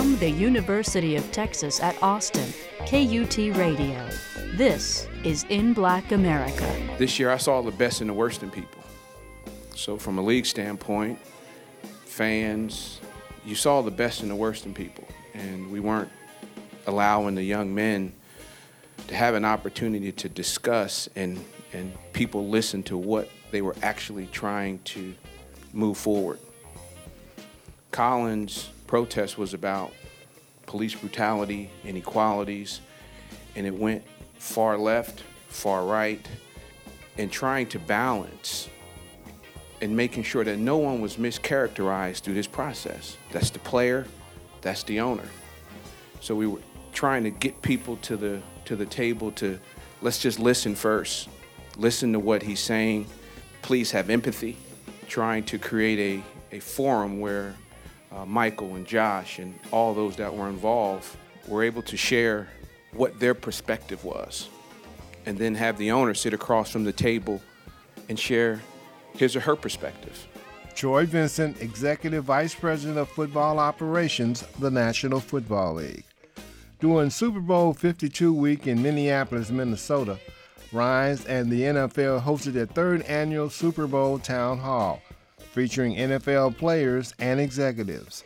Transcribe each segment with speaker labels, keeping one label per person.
Speaker 1: From the University of Texas at Austin, KUT Radio. This is In Black America.
Speaker 2: This year I saw the best and the worst in people. So, from a league standpoint, fans, you saw the best and the worst in people. And we weren't allowing the young men to have an opportunity to discuss and, and people listen to what they were actually trying to move forward. Colin's protest was about police brutality, inequalities, and it went far left, far right, and trying to balance and making sure that no one was mischaracterized through this process. That's the player, that's the owner. So we were trying to get people to the to the table to let's just listen first. Listen to what he's saying. Please have empathy. Trying to create a, a forum where uh, Michael and Josh and all those that were involved were able to share what their perspective was. And then have the owner sit across from the table and share his or her perspective.
Speaker 3: Troy Vincent, Executive Vice President of Football Operations, the National Football League. During Super Bowl 52 week in Minneapolis, Minnesota, Rise and the NFL hosted their third annual Super Bowl Town Hall, featuring NFL players and executives.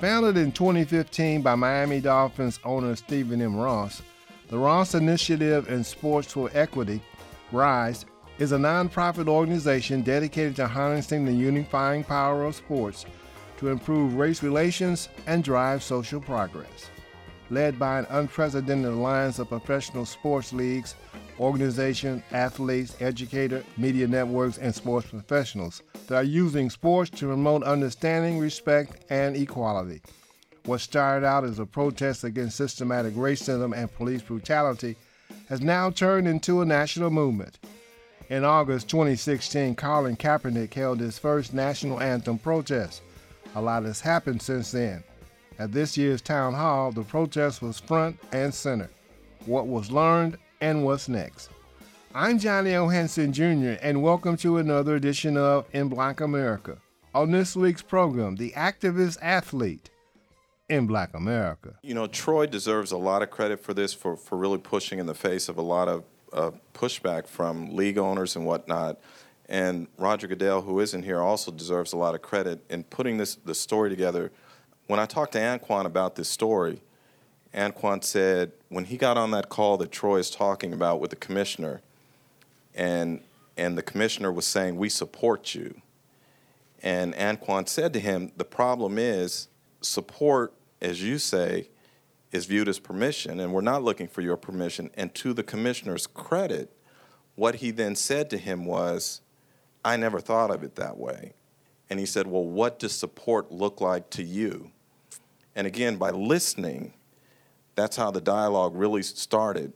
Speaker 3: Founded in 2015 by Miami Dolphins owner Stephen M. Ross, the Ross Initiative in Sports for Equity, RISE, is a nonprofit organization dedicated to harnessing the unifying power of sports to improve race relations and drive social progress. Led by an unprecedented alliance of professional sports leagues, organizations, athletes, educators, media networks, and sports professionals that are using sports to promote understanding, respect, and equality. What started out as a protest against systematic racism and police brutality has now turned into a national movement. In August 2016, Colin Kaepernick held his first national anthem protest. A lot has happened since then. At this year's town hall, the protest was front and center. What was learned and what's next. I'm John L. Hanson Jr., and welcome to another edition of In Black America. On this week's program, the activist athlete in Black America.
Speaker 4: You know, Troy deserves a lot of credit for this, for, for really pushing in the face of a lot of uh, pushback from league owners and whatnot. And Roger Goodell, who isn't here, also deserves a lot of credit in putting this the story together. When I talked to Anquan about this story, Anquan said when he got on that call that Troy is talking about with the commissioner, and and the commissioner was saying, "We support you," and Anquan said to him, "The problem is support, as you say, is viewed as permission, and we're not looking for your permission." And to the commissioner's credit, what he then said to him was, "I never thought of it that way," and he said, "Well, what does support look like to you?" And again, by listening that's how the dialogue really started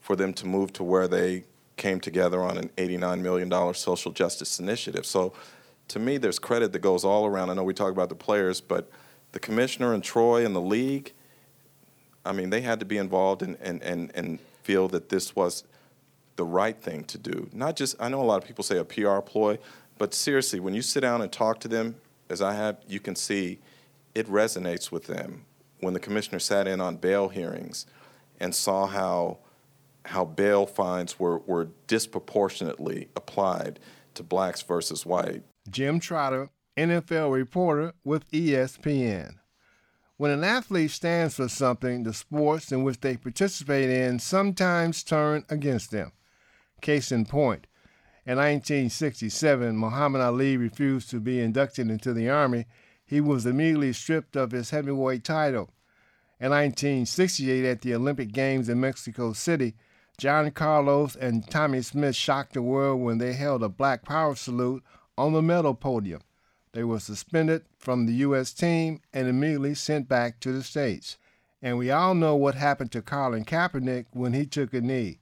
Speaker 4: for them to move to where they came together on an $89 million social justice initiative. So to me, there's credit that goes all around. I know we talk about the players, but the commissioner and Troy and the league, I mean, they had to be involved and, and, and, and feel that this was the right thing to do. Not just, I know a lot of people say a PR ploy, but seriously, when you sit down and talk to them, as I have, you can see it resonates with them when the commissioner sat in on bail hearings and saw how how bail fines were, were disproportionately applied to blacks versus white.
Speaker 3: Jim Trotter, NFL reporter with ESPN. When an athlete stands for something, the sports in which they participate in sometimes turn against them. Case in point, in 1967, Muhammad Ali refused to be inducted into the Army he was immediately stripped of his heavyweight title. In 1968, at the Olympic Games in Mexico City, John Carlos and Tommie Smith shocked the world when they held a Black Power salute on the medal podium. They were suspended from the U.S. team and immediately sent back to the States. And we all know what happened to Colin Kaepernick when he took a knee.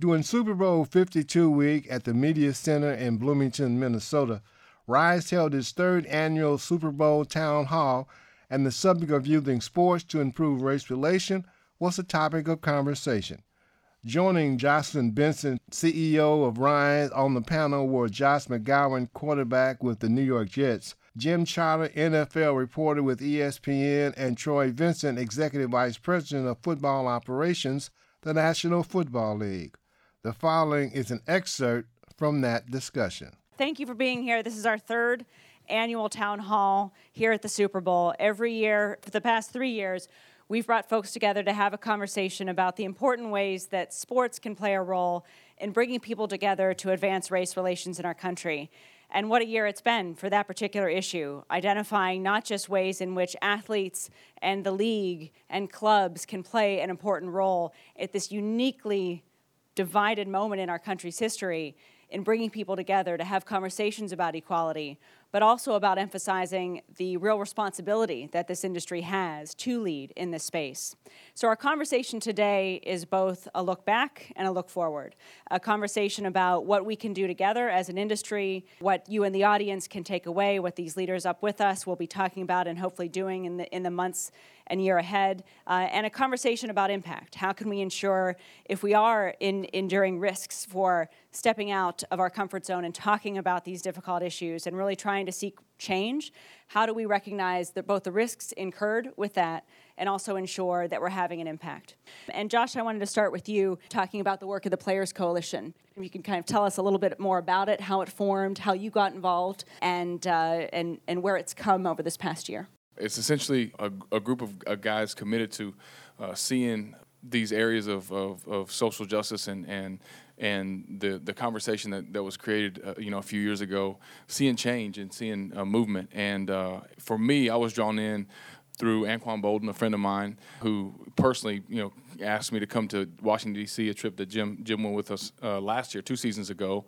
Speaker 3: During Super Bowl 52 week at the Media Center in Bloomington, Minnesota, Rise held its third annual Super Bowl town hall, and the subject of using sports to improve race relations was the topic of conversation. Joining Jocelyn Benson, CEO of Rise, on the panel were Josh McCown, quarterback with the New York Jets, Jim Trotter, NFL reporter with ESPN, and Troy Vincent, Executive Vice President of Football Operations, the National Football League. The following is an excerpt from that discussion.
Speaker 5: Thank you for being here. This is our third annual town hall here at the Super Bowl. Every year, for the past three years, we've brought folks together to have a conversation about the important ways that sports can play a role in bringing people together to advance race relations in our country. And what a year it's been for that particular issue, identifying not just ways in which athletes and the league and clubs can play an important role at this uniquely divided moment in our country's history in bringing people together to have conversations about equality, but also about emphasizing the real responsibility that this industry has to lead in this space. So, our conversation today is both a look back and a look forward. A conversation about what we can do together as an industry, what you and the audience can take away, what these leaders up with us will be talking about and hopefully doing in the, in the months and year ahead, uh, and a conversation about impact. How can we ensure if we are in, enduring risks for stepping out of our comfort zone and talking about these difficult issues and really trying to seek change, how do we recognize that both the risks incurred with that and also ensure that we're having an impact? And Josh, I wanted to start with you talking about the work of the Players Coalition. If you can kind of tell us a little bit more about it, how it formed, how you got involved, and, uh, and, and where it's come over this past year.
Speaker 6: It's essentially a, a group of guys committed to uh, seeing these areas of, of, of, social justice and, and, and the, the conversation that, that was created uh, you know, a few years ago, seeing change and seeing movement. And uh, for me, I was drawn in through Anquan Boldin, a friend of mine, who personally, you know, asked me to come to Washington D.C. A trip that Jim Jim went with us uh, last year, two seasons ago,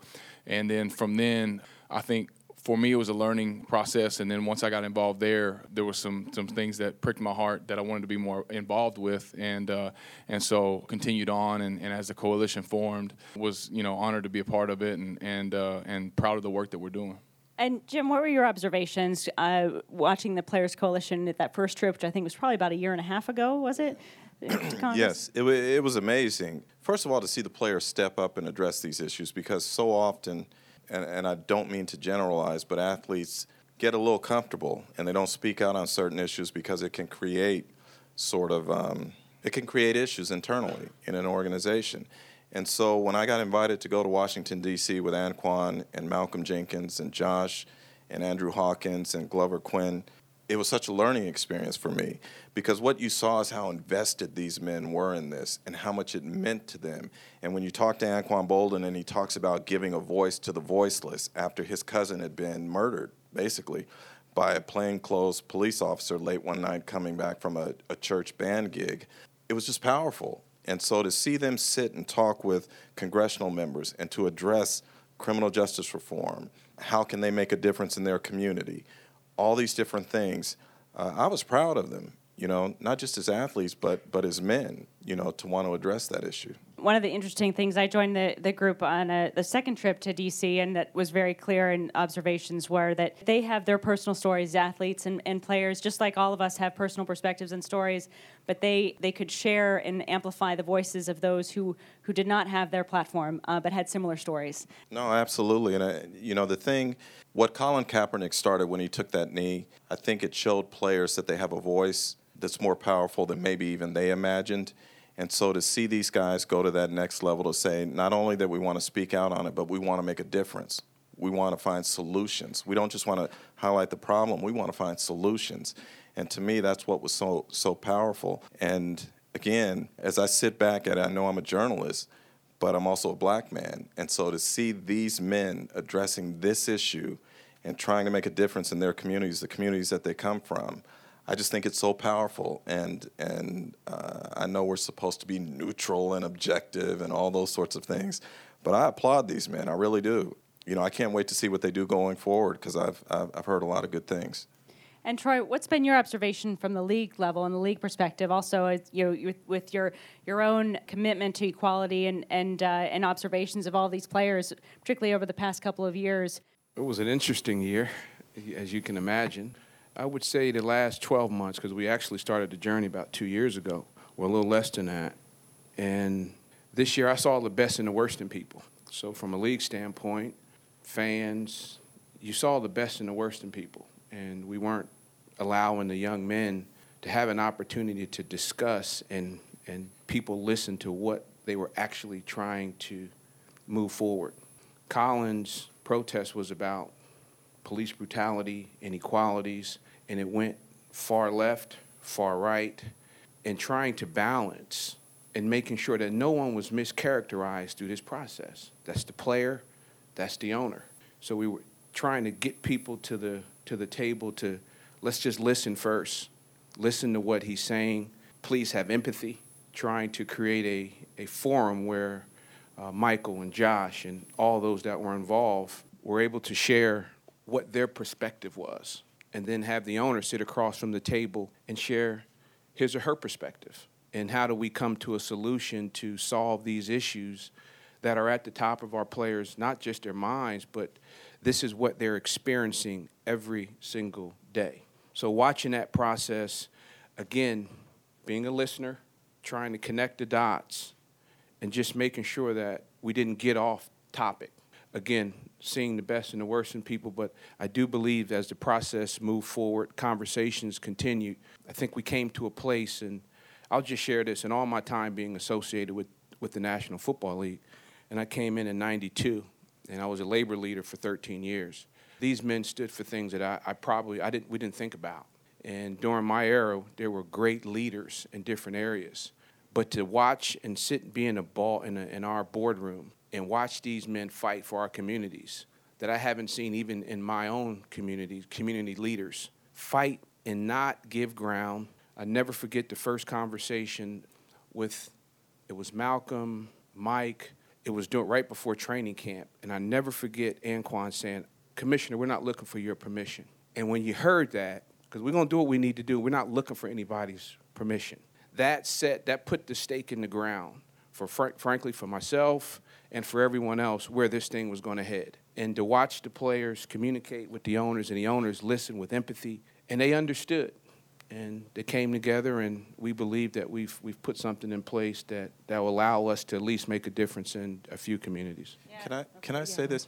Speaker 6: and then from then, I think for me, it was a learning process. And then once I got involved there, there were some some things that pricked my heart that I wanted to be more involved with, and uh, and so continued on. And, and, as the coalition formed, was you know honored to be a part of it, and and uh, and proud of the work that we're doing.
Speaker 5: And Jim, what were your observations uh, watching the Players Coalition at that first trip, which I think was probably about a year and a half ago? Was it?
Speaker 4: yes, it, it was amazing. First of all, to see the players step up and address these issues because so often and, and I don't mean to generalize, but athletes get a little comfortable and they don't speak out on certain issues because it can create sort of um, it can create issues internally in an organization. And so when I got invited to go to Washington D.C. with Anquan and Malcolm Jenkins and Josh and Andrew Hawkins and Glover Quin, it was such a learning experience for me because what you saw is how invested these men were in this and how much it meant to them. And when you talk to Anquan Boldin and he talks about giving a voice to the voiceless after his cousin had been murdered, basically, by a plainclothes police officer late one night coming back from a, a church band gig, it was just powerful. And so to see them sit and talk with congressional members and to address criminal justice reform, how can they make a difference in their community? All these different things. Uh, I was proud of them, you know, not just as athletes, but but as men, you know, to want to address that issue
Speaker 5: one of the interesting things, I joined the, the group on a, the second trip to DC, and that was very clear in observations were that they have their personal stories, athletes and, and players, just like all of us have personal perspectives and stories, but they, they could share and amplify the voices of those who, who did not have their platform uh, but had similar stories.
Speaker 4: No, absolutely. And, uh, you know, the thing, what Colin Kaepernick started when he took that knee, I think it showed players that they have a voice that's more powerful than maybe even they imagined and so to see these guys go to that next level to say not only that we want to speak out on it, but we want to make a difference. We want to find solutions. We don't just want to highlight the problem, we want to find solutions. And to me, that's what was so so powerful. And again, as I sit back it, I know I'm a journalist, but I'm also a black man. And so to see these men addressing this issue and trying to make a difference in their communities, the communities that they come from, I just think it's so powerful, and and uh, I know we're supposed to be neutral and objective and all those sorts of things, but I applaud these men. I really do. You know, I can't wait to see what they do going forward because I've, I've I've heard a lot of good things.
Speaker 5: And Troy, what's been your observation from the league level and the league perspective? Also, you know, with, with your your own commitment to equality and and uh, and observations of all these players, particularly over the past couple of years.
Speaker 2: It was an interesting year, as you can imagine. I would say the last 12 months, because we actually started the journey about two years ago, or a little less than that. And this year I saw the best and the worst in people. So, from a league standpoint, fans, you saw the best and the worst in people. and we weren't allowing the young men to have an opportunity to discuss and, and people listen to what they were actually trying to move forward. Colin's protest was about police brutality, inequalities, and it went far left, far right, and trying to balance and making sure that no one was mischaracterized through this process. That's the player, that's the owner. So we were trying to get people to the to the table to let's just listen first. Listen to what he's saying. Please have empathy. Trying to create a, a forum where uh, Michael and Josh and all those that were involved were able to share what their perspective was and then have the owner sit across from the table and share his or her perspective. And how do we come to a solution to solve these issues that are at the top of our players, not just their minds, but this is what they're experiencing every single day. So, watching that process, again, being a listener, trying to connect the dots, and just making sure that we didn't get off topic. Again, seeing the best and the worst in people, but I do believe as the process moved forward, conversations continued. I think we came to a place, and I'll just share this in all my time being associated with, with the National Football League. And I came in in 92, and I was a labor leader for 13 years. These men stood for things that I, I probably I didn't we didn't think about. And during my era, there were great leaders in different areas. But to watch and sit and be in a ball in, a, in our boardroom and watch these men fight for our communities that I haven't seen even in my own community, community leaders fight and not give ground. I never forget the first conversation with it was Malcolm, Mike. It was doing right before training camp, and I never forget Anquan saying, "Commissioner, we're not looking for your permission." And when you heard that, because we're gonna do what we need to do, we're not looking for anybody's permission. That set that put the stake in the ground for fr- frankly for myself and for everyone else where this thing was going to head. And to watch the players communicate with the owners and the owners listen with empathy, and they understood. And they came together, and we believe that we've, we've put something in place that, that will allow us to at least make a difference in a few communities.
Speaker 4: Can I, can I say this?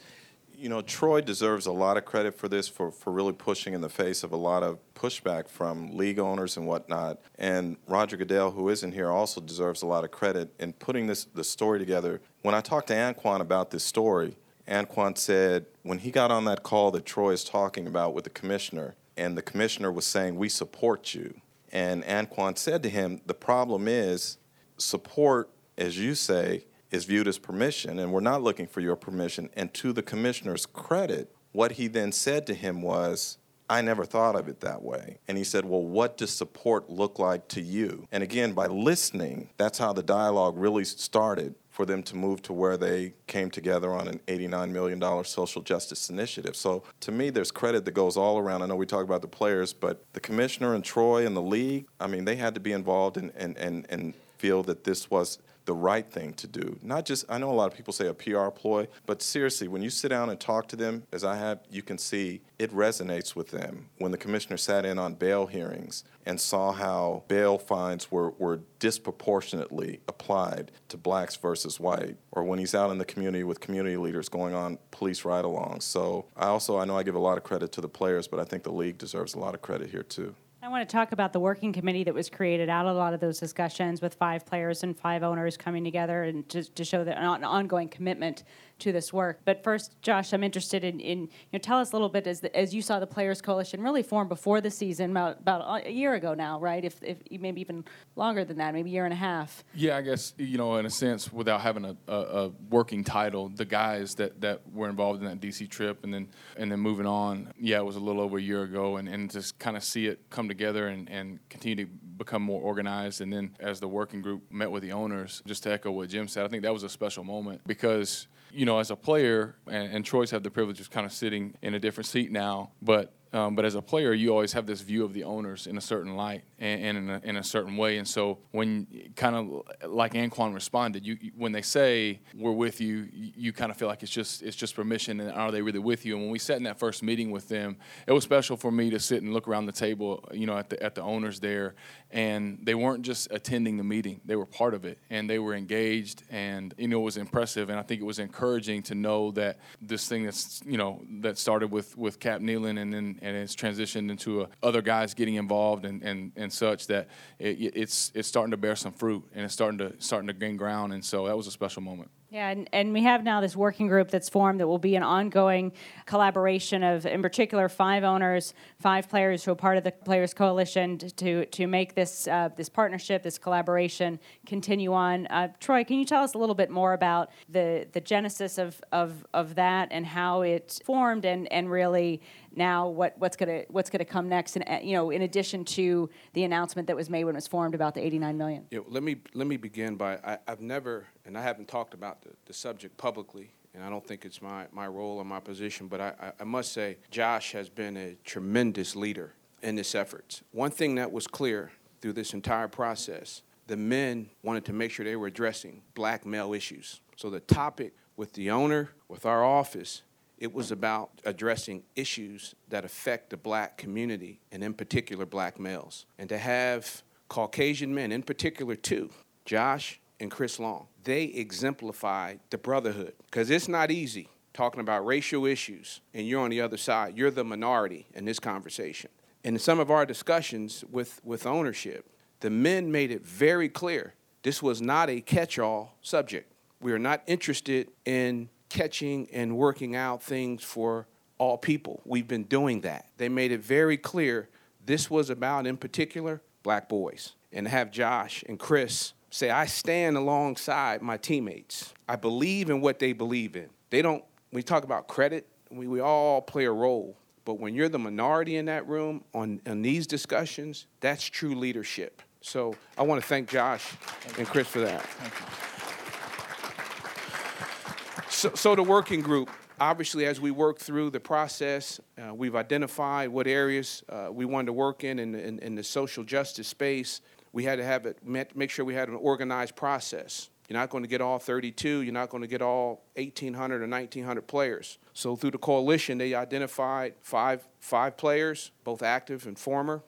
Speaker 4: You know, Troy deserves a lot of credit for this, for, for really pushing in the face of a lot of pushback from league owners and whatnot. And Roger Goodell, who isn't here, also deserves a lot of credit in putting this the story together. When I talked to Anquan about this story, Anquan said when he got on that call that Troy is talking about with the commissioner, and the commissioner was saying, We support you. And Anquan said to him, The problem is support, as you say, is viewed as permission, and we're not looking for your permission. And to the commissioner's credit, what he then said to him was, I never thought of it that way. And he said, Well, what does support look like to you? And again, by listening, that's how the dialogue really started for them to move to where they came together on an $89 million social justice initiative. So to me, there's credit that goes all around. I know we talk about the players, but the commissioner and Troy and the league, I mean, they had to be involved and, and, and, and feel that this was the right thing to do. Not just, I know a lot of people say a PR ploy, but seriously, when you sit down and talk to them, as I have, you can see it resonates with them. When the commissioner sat in on bail hearings and saw how bail fines were, were disproportionately applied to blacks versus white, or when he's out in the community with community leaders going on police ride alongs. So I also, I know I give a lot of credit to the players, but I think the league deserves a lot of credit here too.
Speaker 5: I want to talk about the working committee that was created out of a lot of those discussions with five players and five owners coming together and to, to show that an ongoing commitment to this work. But first, Josh, I'm interested in, in you know, tell us a little bit as, the, as you saw the Players Coalition really form before the season, about, about a year ago now, right? If, if maybe even longer than that, maybe a year and a half.
Speaker 6: Yeah, I guess you know, in a sense, without having a, a, a working title, the guys that, that were involved in that DC trip, and then and then moving on. Yeah, it was a little over a year ago, and, and just kind of see it come together and, and continue to become more organized. And then as the working group met with the owners, just to echo what Jim said, I think that was a special moment because you know, as a player, and, and Troy's have the privilege of kind of sitting in a different seat now, but um, but as a player, you always have this view of the owners in a certain light and, and in, a, in, a, certain way. And so when kind of like Anquan responded, you when they say we're with you, you, kind of feel like it's just it's just permission, and are they really with you? And when we sat in that first meeting with them, it was special for me to sit and look around the table, you know, at the at the owners there, and they weren't just attending the meeting; they were part of it, and they were engaged, and you know, it was impressive, and I think it was encouraging to know that this thing that's you know that started with with Kaepernick and then and, it's transitioned into a, other guys getting involved and, and, and such that it, it's it's starting to bear some fruit and it's starting to starting to gain ground. And so that was a special moment.
Speaker 5: Yeah, and, and we have now this working group that's formed that will be an ongoing collaboration of, in particular, five owners, five players who are part of the Players Coalition to to make this uh, this partnership, this collaboration continue on. Uh, Troy, can you tell us a little bit more about the the genesis of of, of that and how it formed, and and really now what, what's going to what's going to come next? And uh, you know in addition to the announcement that was made when it was formed about the 89 million.
Speaker 2: Yeah, let me let me begin by I, have never and i haven't talked about the, the subject publicly and i don't think it's my, my role or my position but I, I must say josh has been a tremendous leader in this effort one thing that was clear through this entire process the men wanted to make sure they were addressing black male issues. So the topic with the owner with our office it was about addressing issues that affect the black community, and in particular, black males. And to have Caucasian men, in particular, two, Josh and Chris Long, they exemplified the brotherhood. Because it's not easy talking about racial issues, and you're on the other side. You're the minority in this conversation. And in some of our discussions with, with ownership, the men made it very clear this was not a catch all subject. We are not interested in catching and working out things for all people. We've been doing that. They made it very clear this was about, in particular, black boys. And have Josh and Chris say, I stand alongside my teammates. I believe in what they believe in. They don't, we talk about credit, we, we all play a role. But when you're the minority in that room on, on these discussions, that's true leadership. So I want to thank Josh and Chris for that. So, so the working group, obviously, as we work through the process, uh, we've identified what areas uh, we wanted to work in, in in, in the social justice space. We had to have it make sure we had an organized process. You're not going to get all 32. You're not going to get all 1,800 or 1,900 players. So through the coalition, they identified five five players, both active and former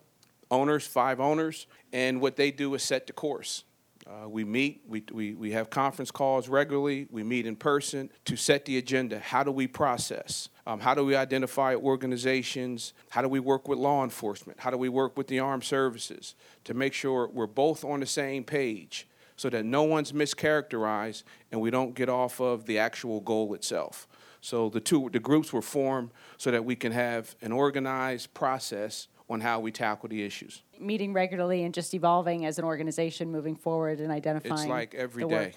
Speaker 2: owners, five owners, and what they do is set the course. Uh, we meet, we, we, we have conference calls regularly, we meet in person to set the agenda. How do we process? Um, how do we identify organizations? How do we work with law enforcement? How do we work with the armed services to make sure we're both on the same page so that no one's mischaracterized and we don't get off of the actual goal itself? So the two the groups were formed so that we can have an organized process on how we tackle the issues.
Speaker 5: Meeting regularly and just evolving as an organization moving forward and identifying.
Speaker 2: It's like every day.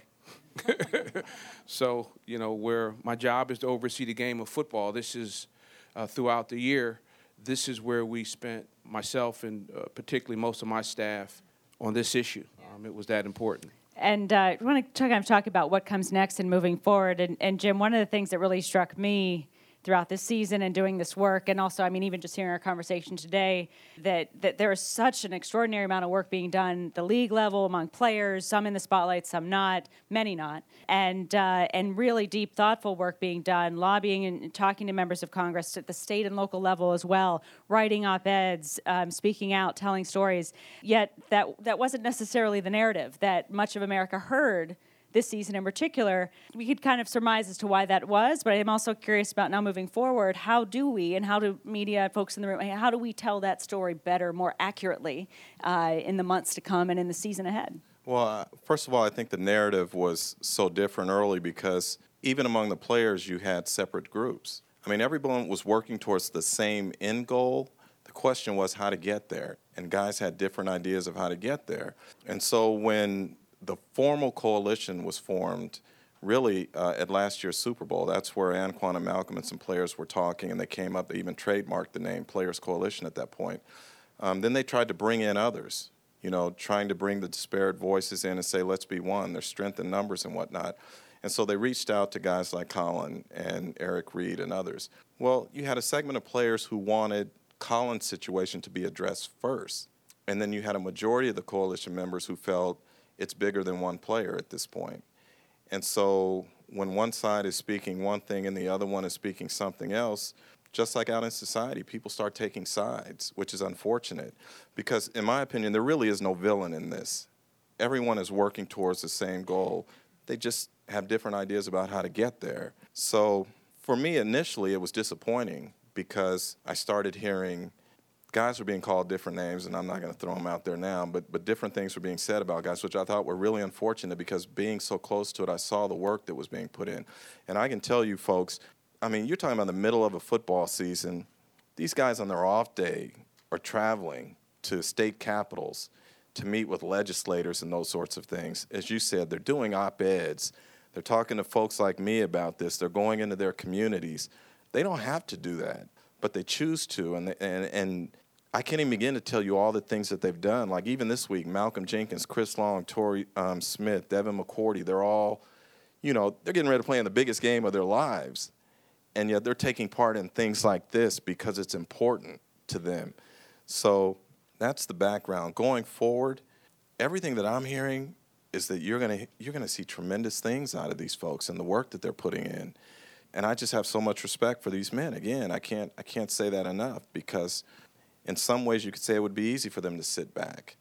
Speaker 2: so, you know, where my job is to oversee the game of football, this is uh, throughout the year, this is where we spent, myself and uh, particularly most of my staff, on this issue. Um, it was that important.
Speaker 5: And uh, I want to talk, I'm talking about what comes next and moving forward. And, and Jim, one of the things that really struck me throughout this season and doing this work. And also i mean even just hearing our conversation today that that there is such an extraordinary amount of work being done the league level among players some in the spotlight some not many not. And uh, and really deep thoughtful work being done lobbying and talking to members of congress at the state and local level as well writing op-eds um, speaking out telling stories. Yet that that wasn't necessarily the narrative that much of america heard this season in particular. We could kind of surmise as to why that was, but I'm also curious about now moving forward. How do we, and how do media folks in the room, how do we tell that story better, more accurately uh, in the months to come and in the season ahead?
Speaker 4: Well, uh, first of all, I think the narrative was so different early because even among the players, you had separate groups. I mean, everyone was working towards the same end goal. The question was how to get there, and guys had different ideas of how to get there. And so when the formal coalition was formed really uh, at last year's Super Bowl. That's where Anquan and Malcolm and some players were talking, and they came up, they even trademarked the name Players Coalition at that point. Um, then they tried to bring in others, you know, trying to bring the disparate voices in and say, let's be one. There's strength in numbers and whatnot. And so they reached out to guys like Colin and Eric Reid and others. Well, you had a segment of players who wanted Colin's situation to be addressed first. And then you had a majority of the coalition members who felt it's bigger than one player at this point. And so when one side is speaking one thing and the other one is speaking something else, just like out in society, people start taking sides, which is unfortunate. Because, in my opinion, there really is no villain in this. Everyone is working towards the same goal. They just have different ideas about how to get there. So, for me, initially, it was disappointing because I started hearing guys were being called different names, and I'm not going to throw them out there now, but, but different things were being said about guys, which I thought were really unfortunate because being so close to it, I saw the work that was being put in. And I can tell you, folks, I mean, you're talking about the middle of a football season. These guys on their off day are traveling to state capitals to meet with legislators and those sorts of things. As you said, they're doing op eds. They're talking to folks like me about this. They're going into their communities. They don't have to do that, but they choose to. And, and, and I can't even begin to tell you all the things that they've done. Like even this week, Malcolm Jenkins, Chris Long, Torrey um, Smith, Devin McCourty, they're all, you know, they're getting ready to play in the biggest game of their lives. And yet they're taking part in things like this because it's important to them. So that's the background. Going forward, everything that I'm hearing is that you're gonna you're gonna see tremendous things out of these folks and the work that they're putting in. And I just have so much respect for these men. Again, I can't I can't say that enough because in some ways you could say it would be easy for them to sit back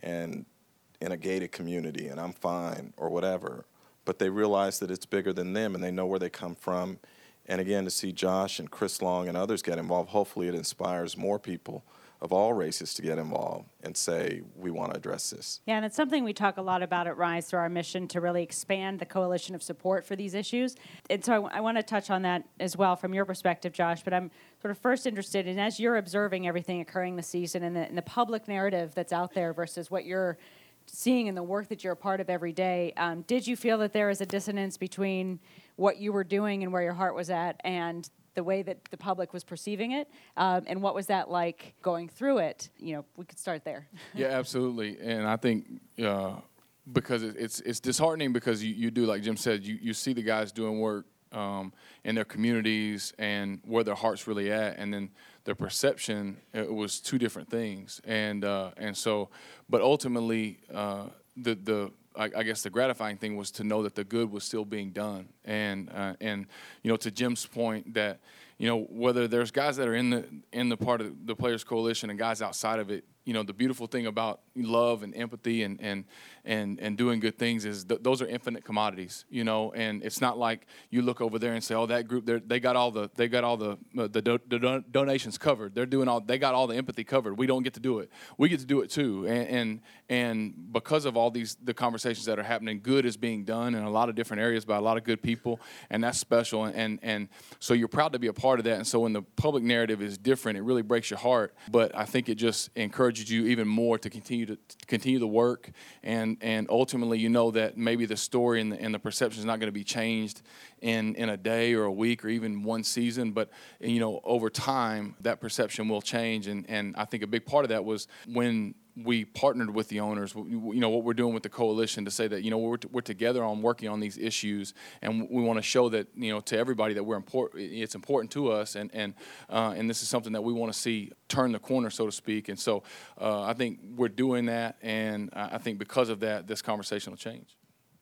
Speaker 4: and in a gated community and I'm fine or whatever. But they realize that it's bigger than them and they know where they come from. And again, to see Josh and Chris Long and others get involved, hopefully it inspires more people of all races to get involved and say, we want to address this.
Speaker 5: Yeah, and it's something we talk a lot about at Rise through our mission to really expand the coalition of support for these issues. And so I, w- I want to touch on that as well from your perspective, Josh. But I'm sort of first interested in as you're observing everything occurring this season and the, and the public narrative that's out there versus what you're seeing in the work that you're a part of every day. Um, did you feel that there is a dissonance between what you were doing and where your heart was at and the way that the public was perceiving it, um, and what was that like going through it? You know, we could start there.
Speaker 6: yeah, absolutely, and I think. Uh, because it's it's disheartening because you, you do like Jim said you, you see the guys doing work um, in their communities and where their heart's really at, and then their perception it was two different things, and uh, and so, but ultimately uh, the the I, I, guess the gratifying thing was to know that the good was still being done, and uh, and you know to Jim's point that you know whether there's guys that are in the in the part of the players coalition and guys outside of it, you know the beautiful thing about love and empathy and and and and doing good things is th- those are infinite commodities you know? And it's not like you look over there and say oh that group they got all the they got all the uh, the, do- the do- donations covered. They're doing all they got all the empathy covered. We don't get to do it. We get to do it too. And and, and because of all these the conversations that are happening good is being done in a lot of different areas by a lot of good people and that's special. And and, and so you're proud to be a part of that. And so when the public narrative is different it really breaks your heart. But I think it just encourages encourages you even more to continue to, to continue the work, and and ultimately you know that maybe the story and the, and the perception is not going to be changed in in a day or a week or even one season, but you know over time that perception will change, and and I think a big part of that was when we partnered with the owners, you know, what we're doing with the coalition to say that, you know, we're, we're together on working on these issues and we want to show that, you know, to everybody that we're important, it's important to us and, and, uh, and this is something that we want to see turn the corner, so to speak. And so uh, I think we're doing that. And I think because of that, this conversation will change.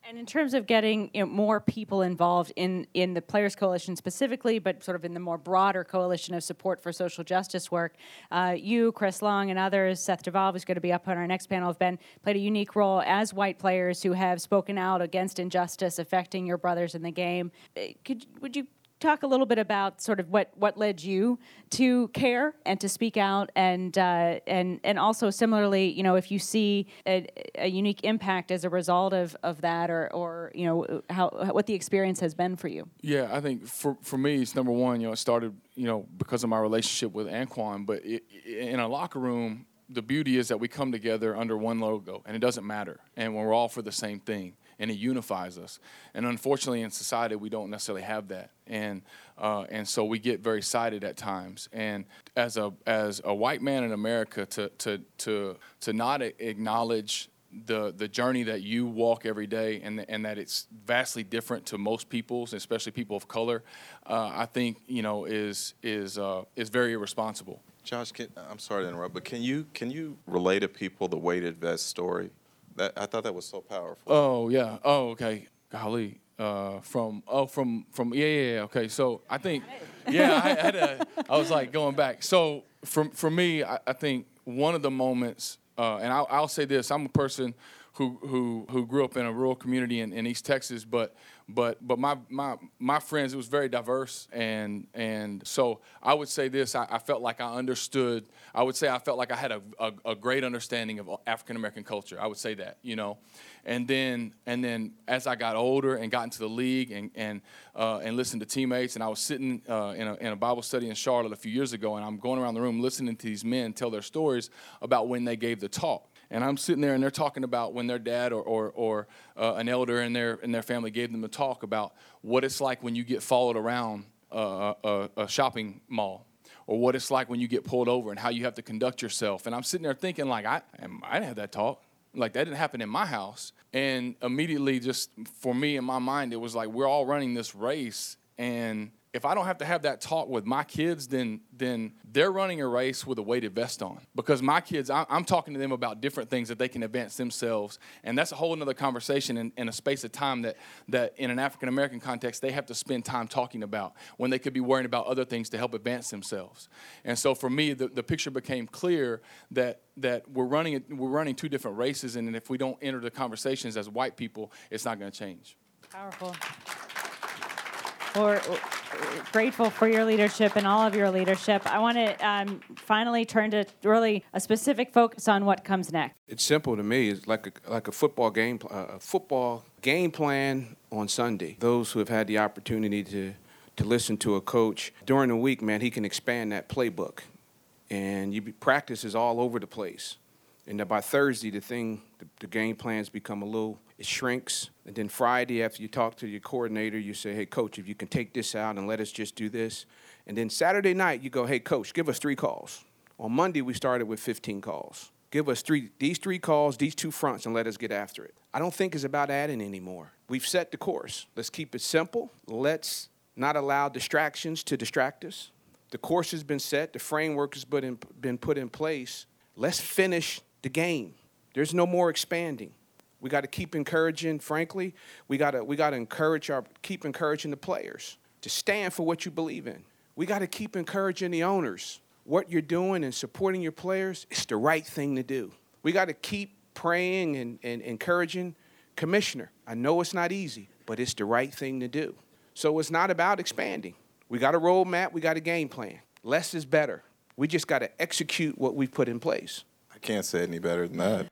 Speaker 5: And in terms of getting you know, more people involved in, in the Players Coalition specifically, but sort of in the more broader coalition of support for social justice work, uh, you, Chris Long, and others, Seth DeValve, who's going to be up on our next panel, have been played a unique role as white players who have spoken out against injustice affecting your brothers in the game. Uh, could would you talk a little bit about sort of what, what led you to care and to speak out and uh, and and also similarly you know if you see a, a, unique impact as a result of, of that or, or you know how what the experience has been for you.
Speaker 6: Yeah I think for, for me it's number one you know it started you know because of my relationship with Anquan but it, in a locker room the beauty is that we come together under one logo and it doesn't matter and we're all for the same thing and it unifies us. And unfortunately, in society, we don't necessarily have that, and uh, and so we get very sided at times. And as a as a white man in America, to to to to not acknowledge the the journey that you walk every day and and that it's vastly different to most people's especially people of color uh, I think you know is is uh, is very irresponsible.
Speaker 4: Josh, can, I'm sorry to interrupt, but can you can you relay to people the weighted vest story? That, I thought that was so powerful.
Speaker 6: Oh yeah. Oh okay. Golly. Uh, from oh from from yeah yeah, yeah. okay. So I think yeah I had a, I was like going back. So for for me I, I think one of the moments uh, and I'll, I'll say this I'm a person who who who grew up in a rural community in, in East Texas, but but but my my my friends it was very diverse. And and so I would say this I, I felt like I understood I would say I felt like I had a, a, a great understanding of African American culture. I would say that you know? And then and then as I got older and got into the league and and uh, and listened to teammates and I was sitting uh, in, a, in a Bible study in Charlotte a few years ago and I'm going around the room listening to these men tell their stories about when they gave the talk and I'm sitting there and they're talking about when their dad or, or, or uh, an elder in their, in their family gave them a talk about what it's like when you get followed around uh, a, a shopping mall or what it's like when you get pulled over and how you have to conduct yourself. And I'm sitting there thinking, like, I, I didn't have that talk. Like, that didn't happen in my house. And immediately, just for me in my mind, it was like, we're all running this race. And if I don't have to have that talk with my kids, then then they're running a race with a weighted vest on. Because my kids, I, am talking to them about different things that they can advance themselves, and that's a whole other conversation in, in a space of time that that in an African American context they have to spend time talking about when they could be worrying about other things to help advance themselves. And so for me, the, the picture became clear that that we're running we're running two different races, and if we don't enter the conversations as white people, it's not going to change.
Speaker 5: Powerful. We're grateful for your leadership and all of your leadership. I want to um, finally turn to really a specific focus on what comes next.
Speaker 2: It's simple to me. It's like a, like a football game, uh, a football game plan on Sunday. Those who have had the opportunity to to listen to a coach during the week, man, he can expand that playbook, and you practice is all over the place. And by Thursday, the thing, the, the game plans become a little it shrinks. And then Friday, after you talk to your coordinator, you say, hey, coach, if you can take this out and let us just do this. And then Saturday night, you go, hey, coach, give us three calls. On Monday, we started with 15 calls. Give us three, these three calls, these two fronts, and let us get after it. I don't think it's about adding anymore. We've set the course. Let's keep it simple. Let's not allow distractions to distract us. The course has been set, the framework has been, been put in place. Let's finish the game. There's no more expanding. We got to keep encouraging. Frankly, we got to we got to encourage our keep encouraging the players to stand for what you believe in. We got to keep encouraging the owners. What you're doing and supporting your players is the right thing to do. We got to keep praying and, and encouraging commissioner. I know it's not easy, but it's the right thing to do. So it's not about expanding. We got a roadmap. We got a game plan. Less is better. We just got to execute what we've put in place.
Speaker 4: I can't say any better than that.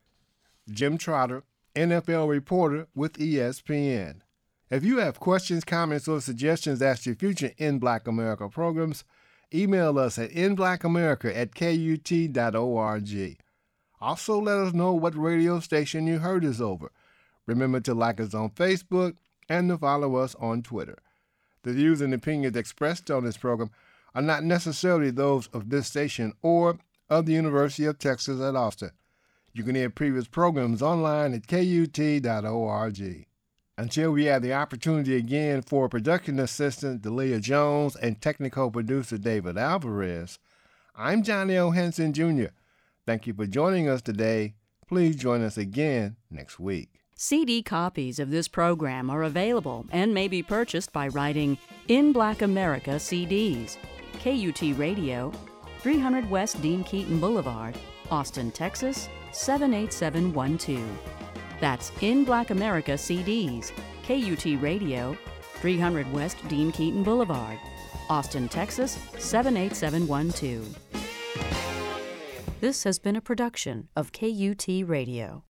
Speaker 3: Jim Trotter, NFL reporter with ESPN. If you have questions, comments, or suggestions as to future In Black America programs, email us at inblackamerica at kut.org. Also, let us know what radio station you heard us over. Remember to like us on Facebook and to follow us on Twitter. The views and opinions expressed on this program are not necessarily those of this station or of the University of Texas at Austin. You can hear previous programs online at kut.org. Until we have the opportunity again for production assistant Delia Jones and technical producer David Alvarez, I'm John L. Hanson Jr. Thank you for joining us today. Please join us again next week.
Speaker 1: CD copies of this program are available and may be purchased by writing In Black America CDs, KUT Radio, 300 West Dean Keaton Boulevard, Austin, Texas 78712. That's In Black America CDs, KUT Radio, 300 West Dean Keaton Boulevard, Austin, Texas 78712. This has been a production of KUT Radio.